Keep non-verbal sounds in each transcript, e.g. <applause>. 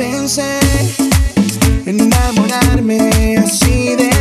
Pensé enamorarme así de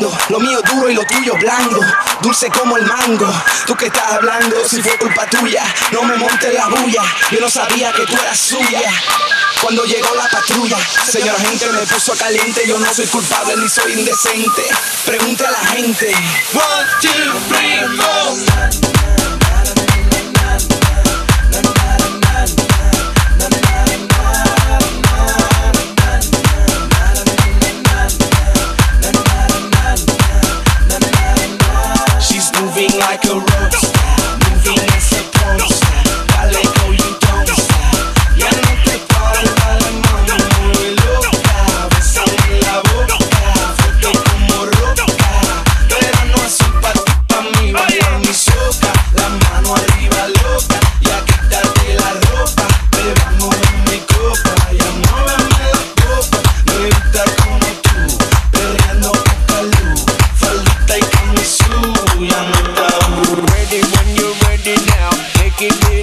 Lo mío duro y lo tuyo blando, dulce como el mango. Tú que estás hablando, si fue culpa tuya, no me montes la bulla, yo no sabía que tú eras suya. Cuando llegó la patrulla, señora gente me puso caliente, yo no soy culpable ni soy indecente. Pregunte a la gente. One, two, three, four. Ready when you're ready now. Make it.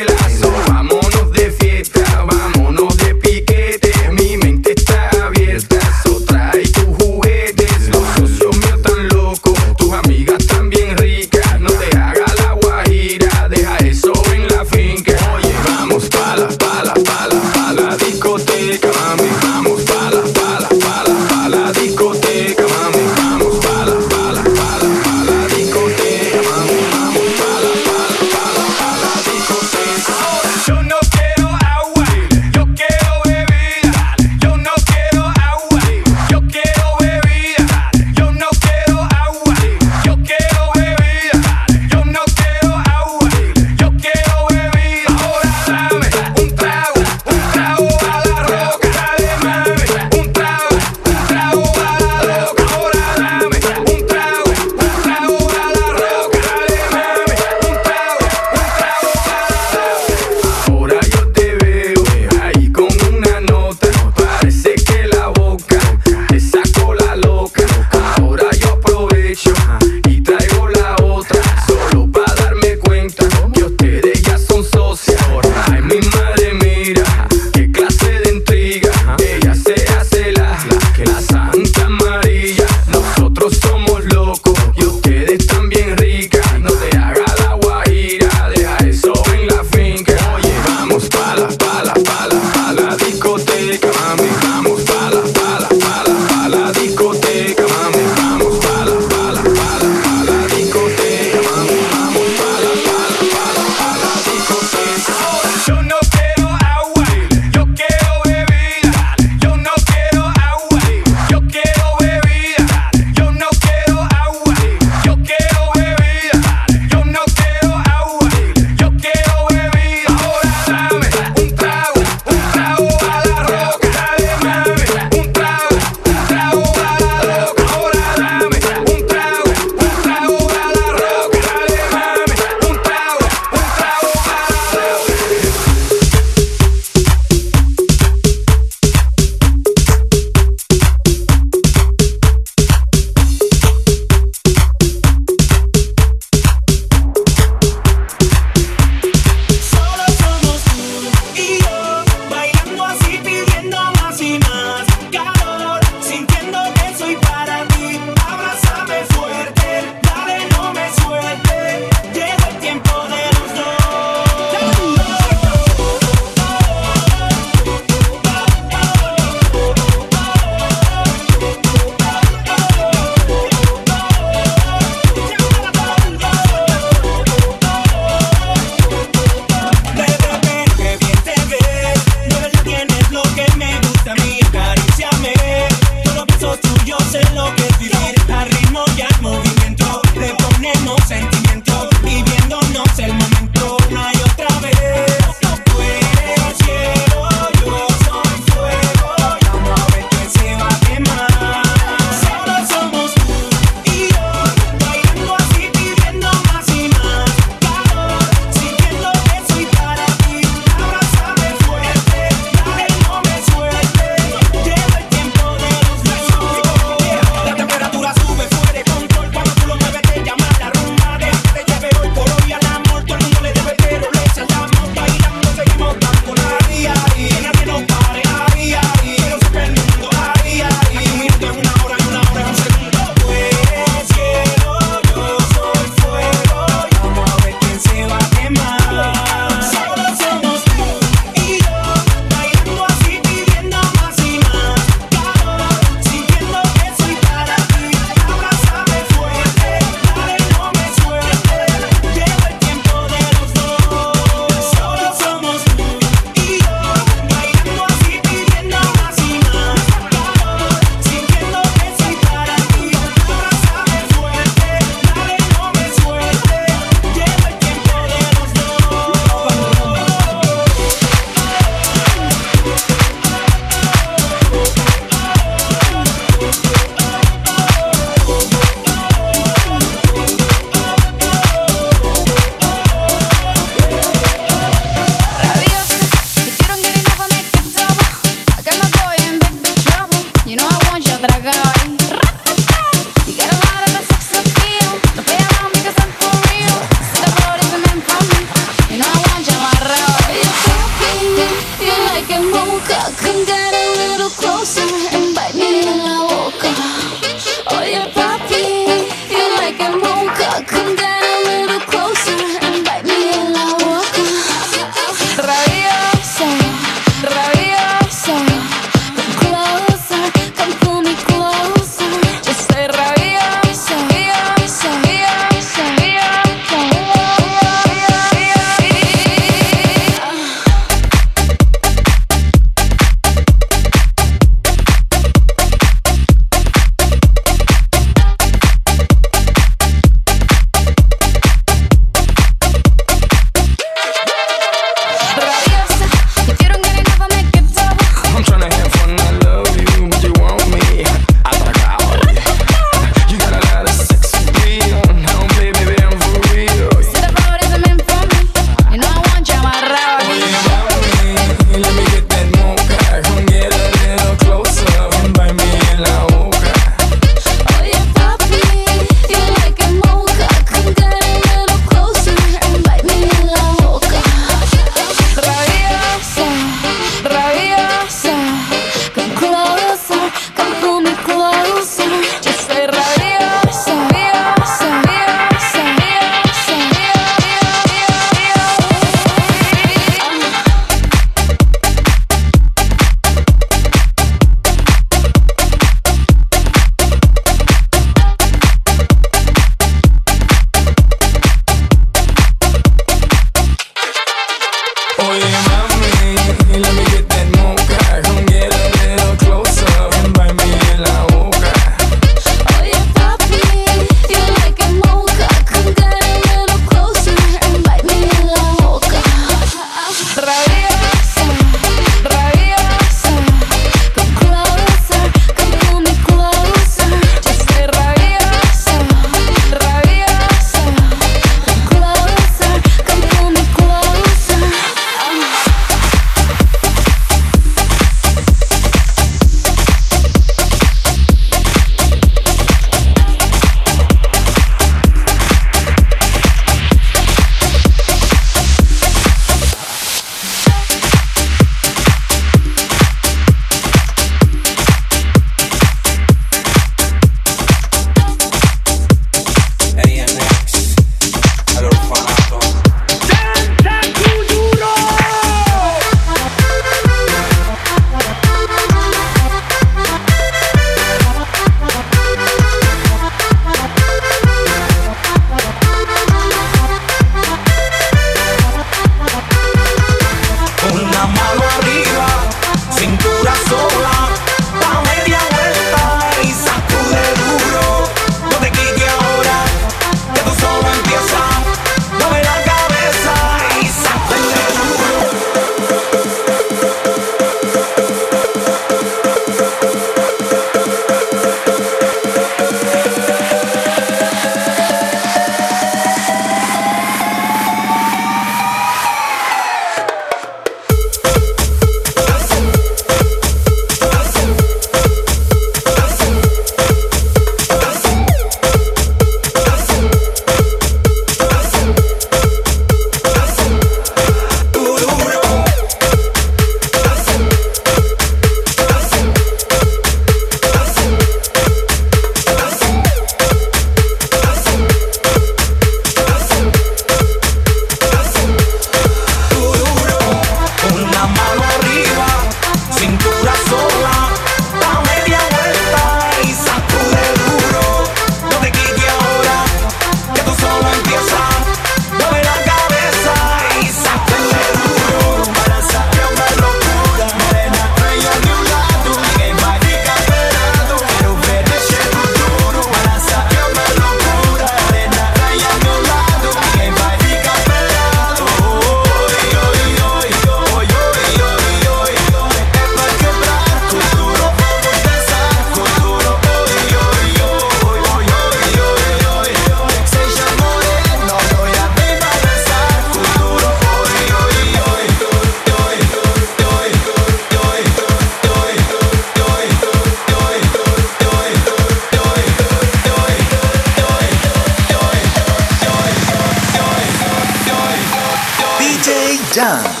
done.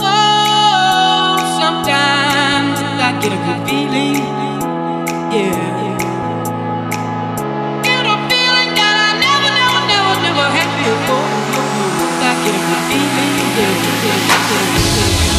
Oh, sometimes I get a good feeling. Yeah. Get a feeling that I never, never, never, never had before. I get a good feeling. Yeah.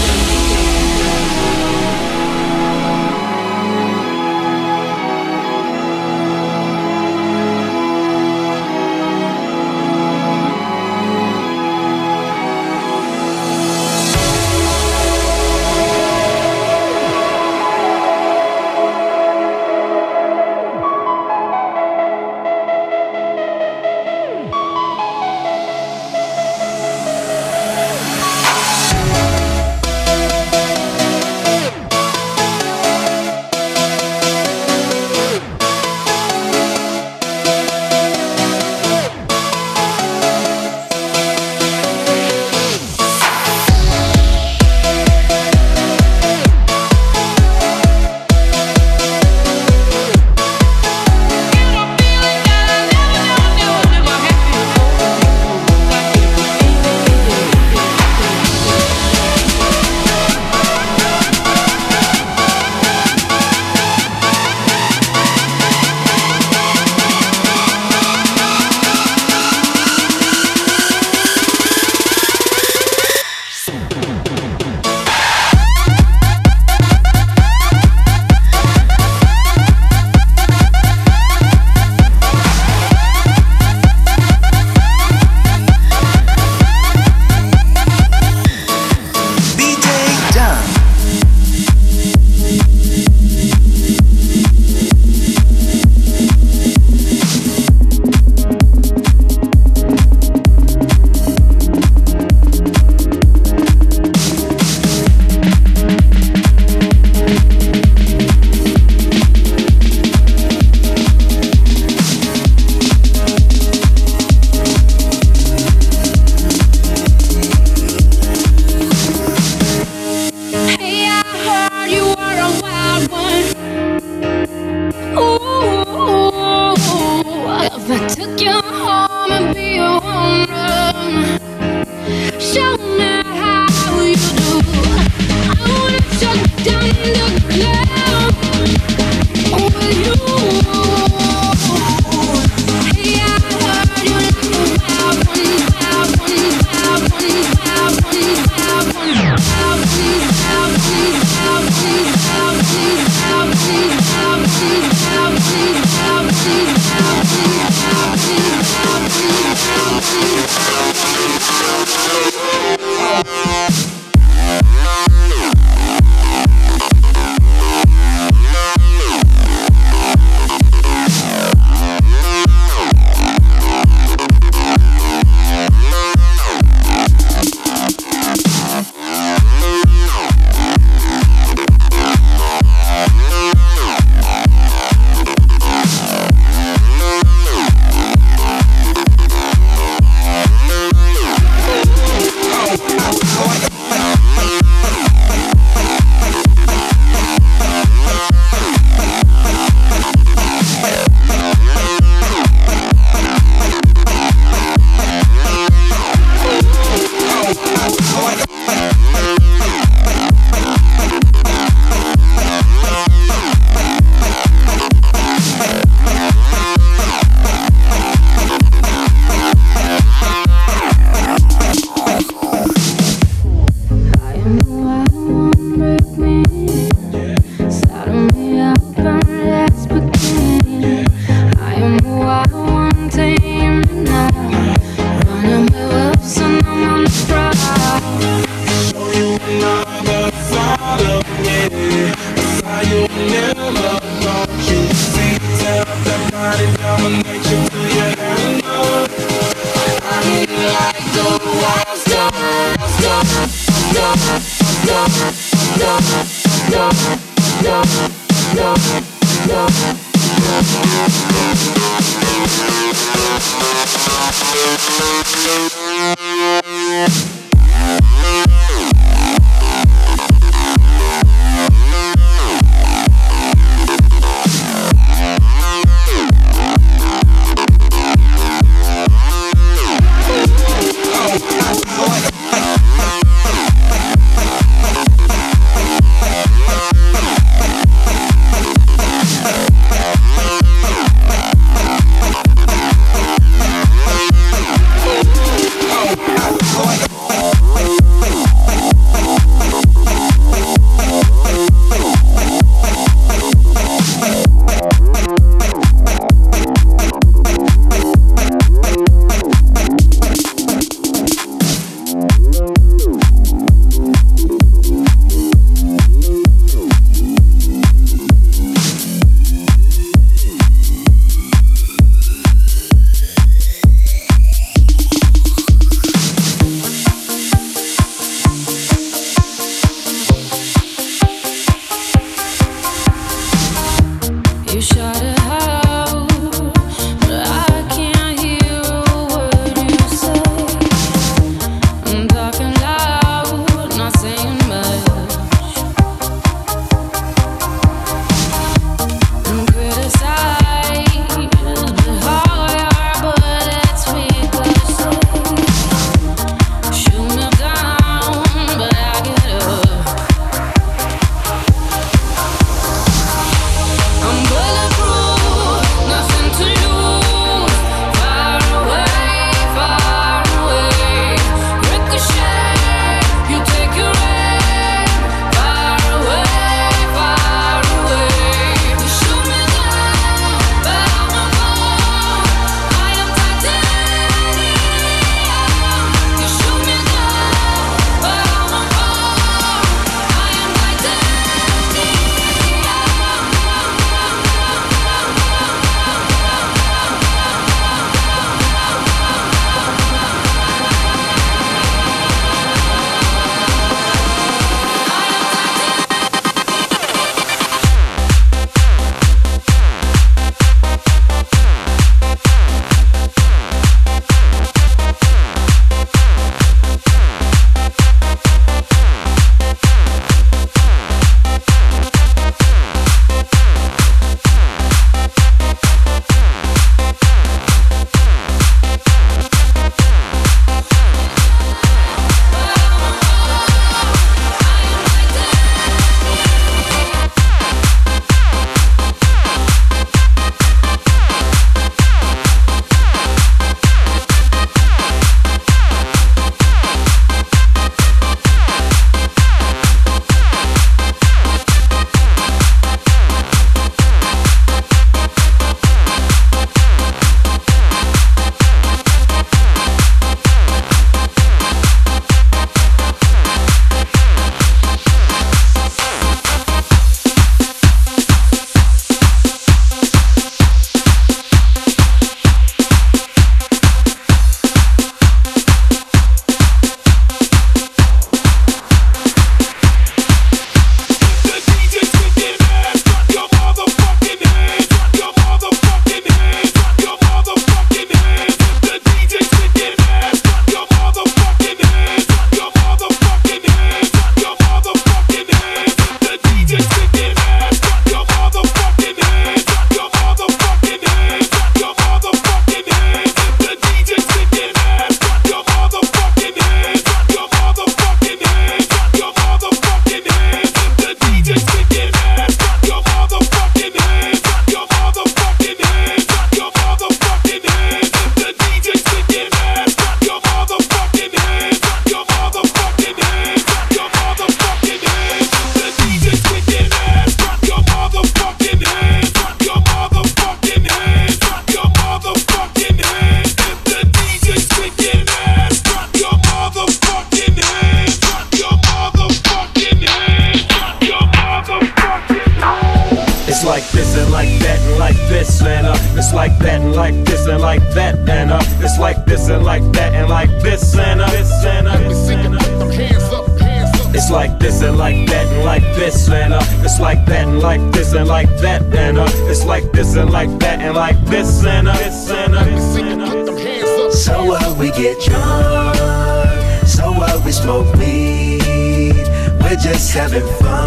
Having fun.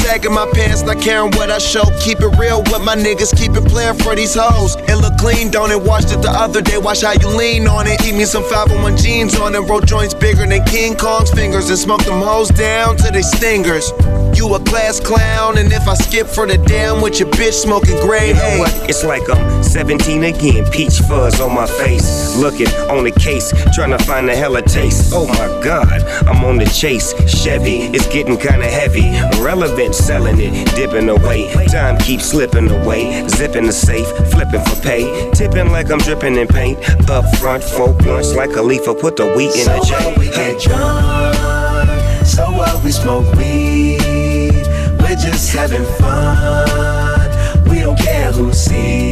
Sagging my pants, not caring what I show. Keep it real with my niggas, keep it playing for these hoes. It look clean, don't it? Washed it the other day, watch how you lean on it. Eat me some 501 jeans on it, roll joints bigger than King Kong's fingers, and smoke them hoes down to they stingers. You a class clown, and if I skip for the damn with your bitch smoking gray, you know what? It's like I'm 17 again, peach fuzz on my face. Looking on the case, trying to find the hella taste. Oh my god, I'm on the chase. Chevy, it's getting getting kinda heavy. Relevant, selling it, dipping away. Time keeps slipping away. Zipping the safe, flipping for pay. Tipping like I'm dripping in paint. Up front, four points like a leaf. I put the wheat in the J. We get drunk, so what we smoke weed. Having fun. We don't care who sees.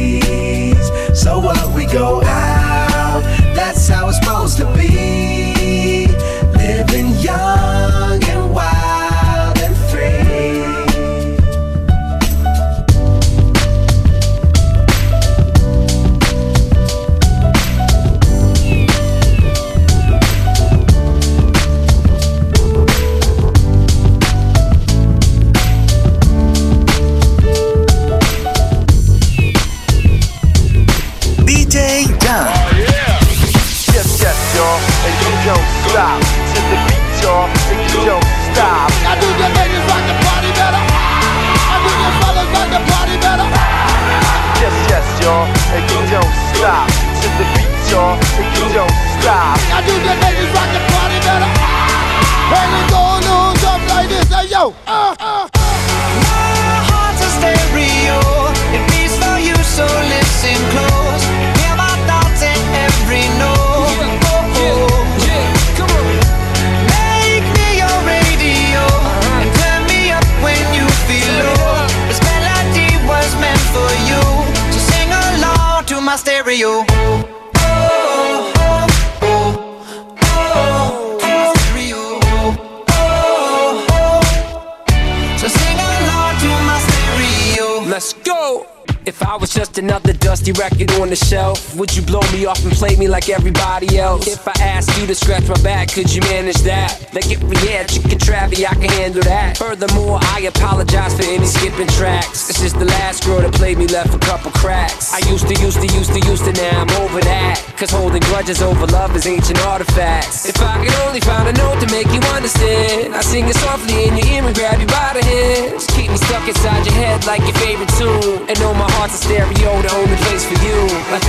Like everybody else? If I asked you to scratch my back, could you manage that? Like if we had chicken travy, I can handle that. Furthermore, I apologize for any skipping tracks. This is the last girl that played me left a couple cracks. I used to, used to, used to, used to, now I'm over that. Cause holding grudges over love is ancient artifacts. If I could only find a note to make you understand, I sing it softly in your ear and grab you by the hands. Keep me stuck inside your head like your favorite tune. And know my heart's a stereo, the only place for you. A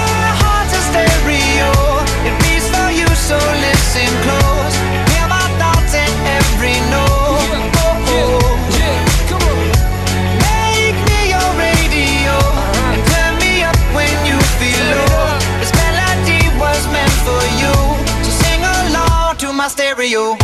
<laughs> stereo. It for you, so listen close. Hear my thoughts in every note. Make me your radio and turn me up when you feel low. This melody was meant for you, so sing along to my stereo.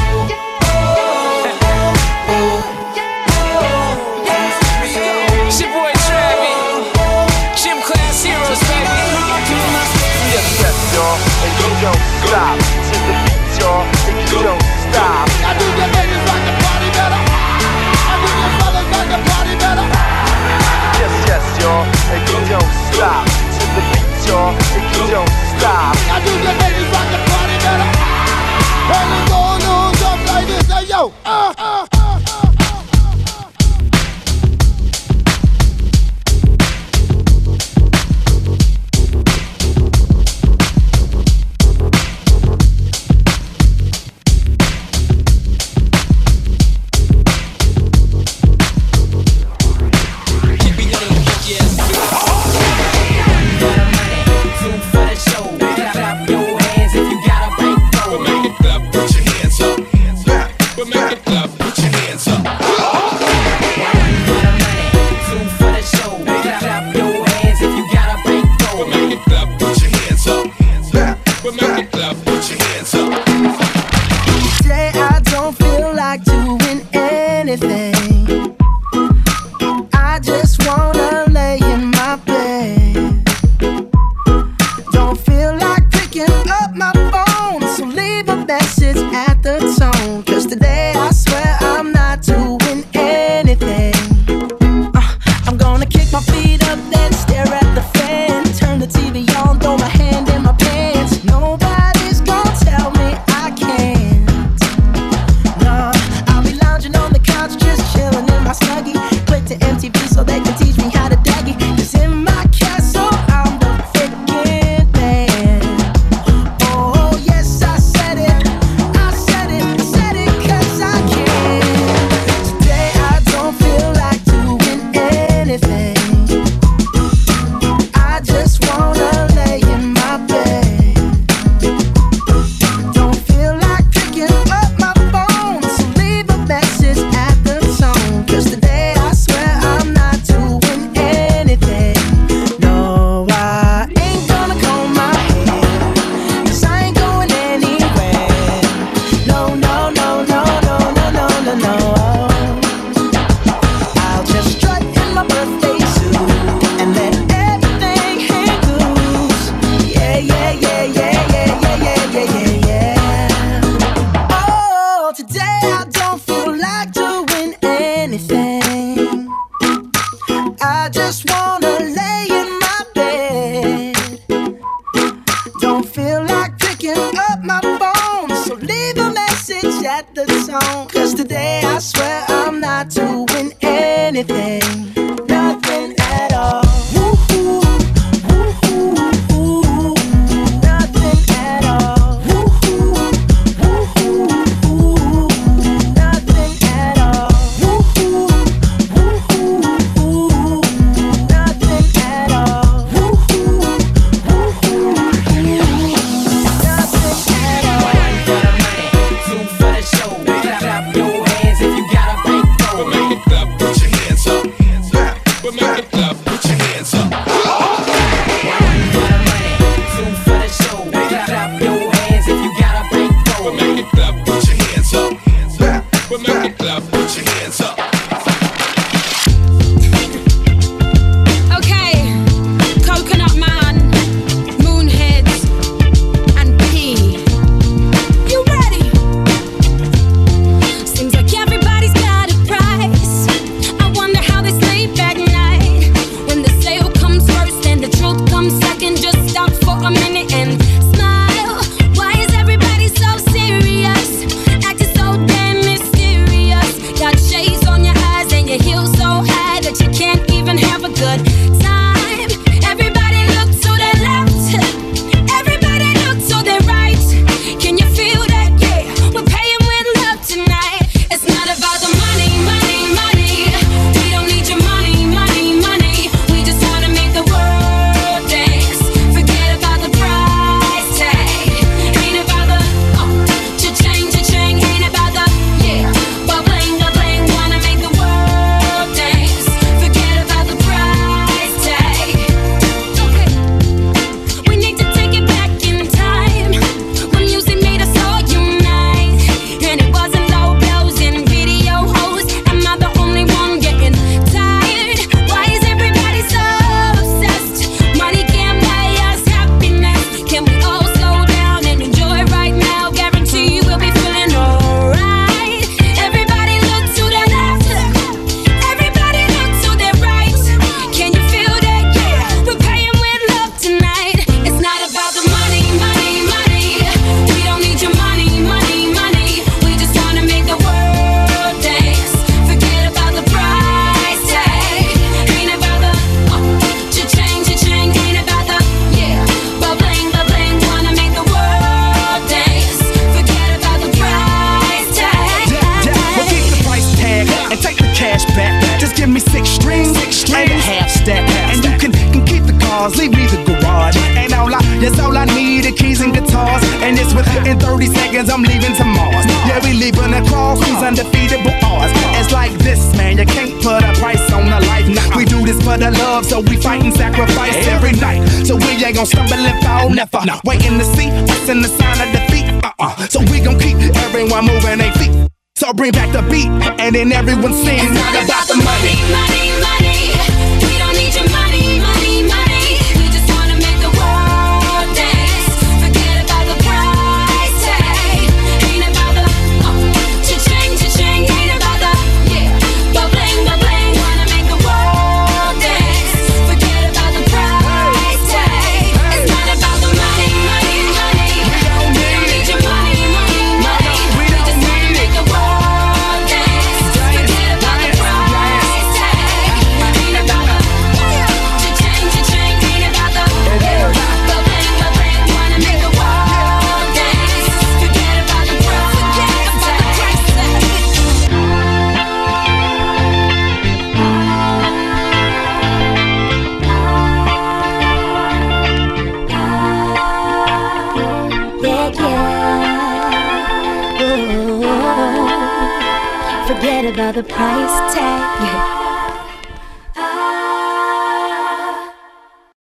So we ain't stumble and fall, never. Waiting to see what's in the sign of defeat. Uh-uh. So we gon' keep everyone moving their feet. So bring back the beat, and then everyone sings. It's not about the money, money, money.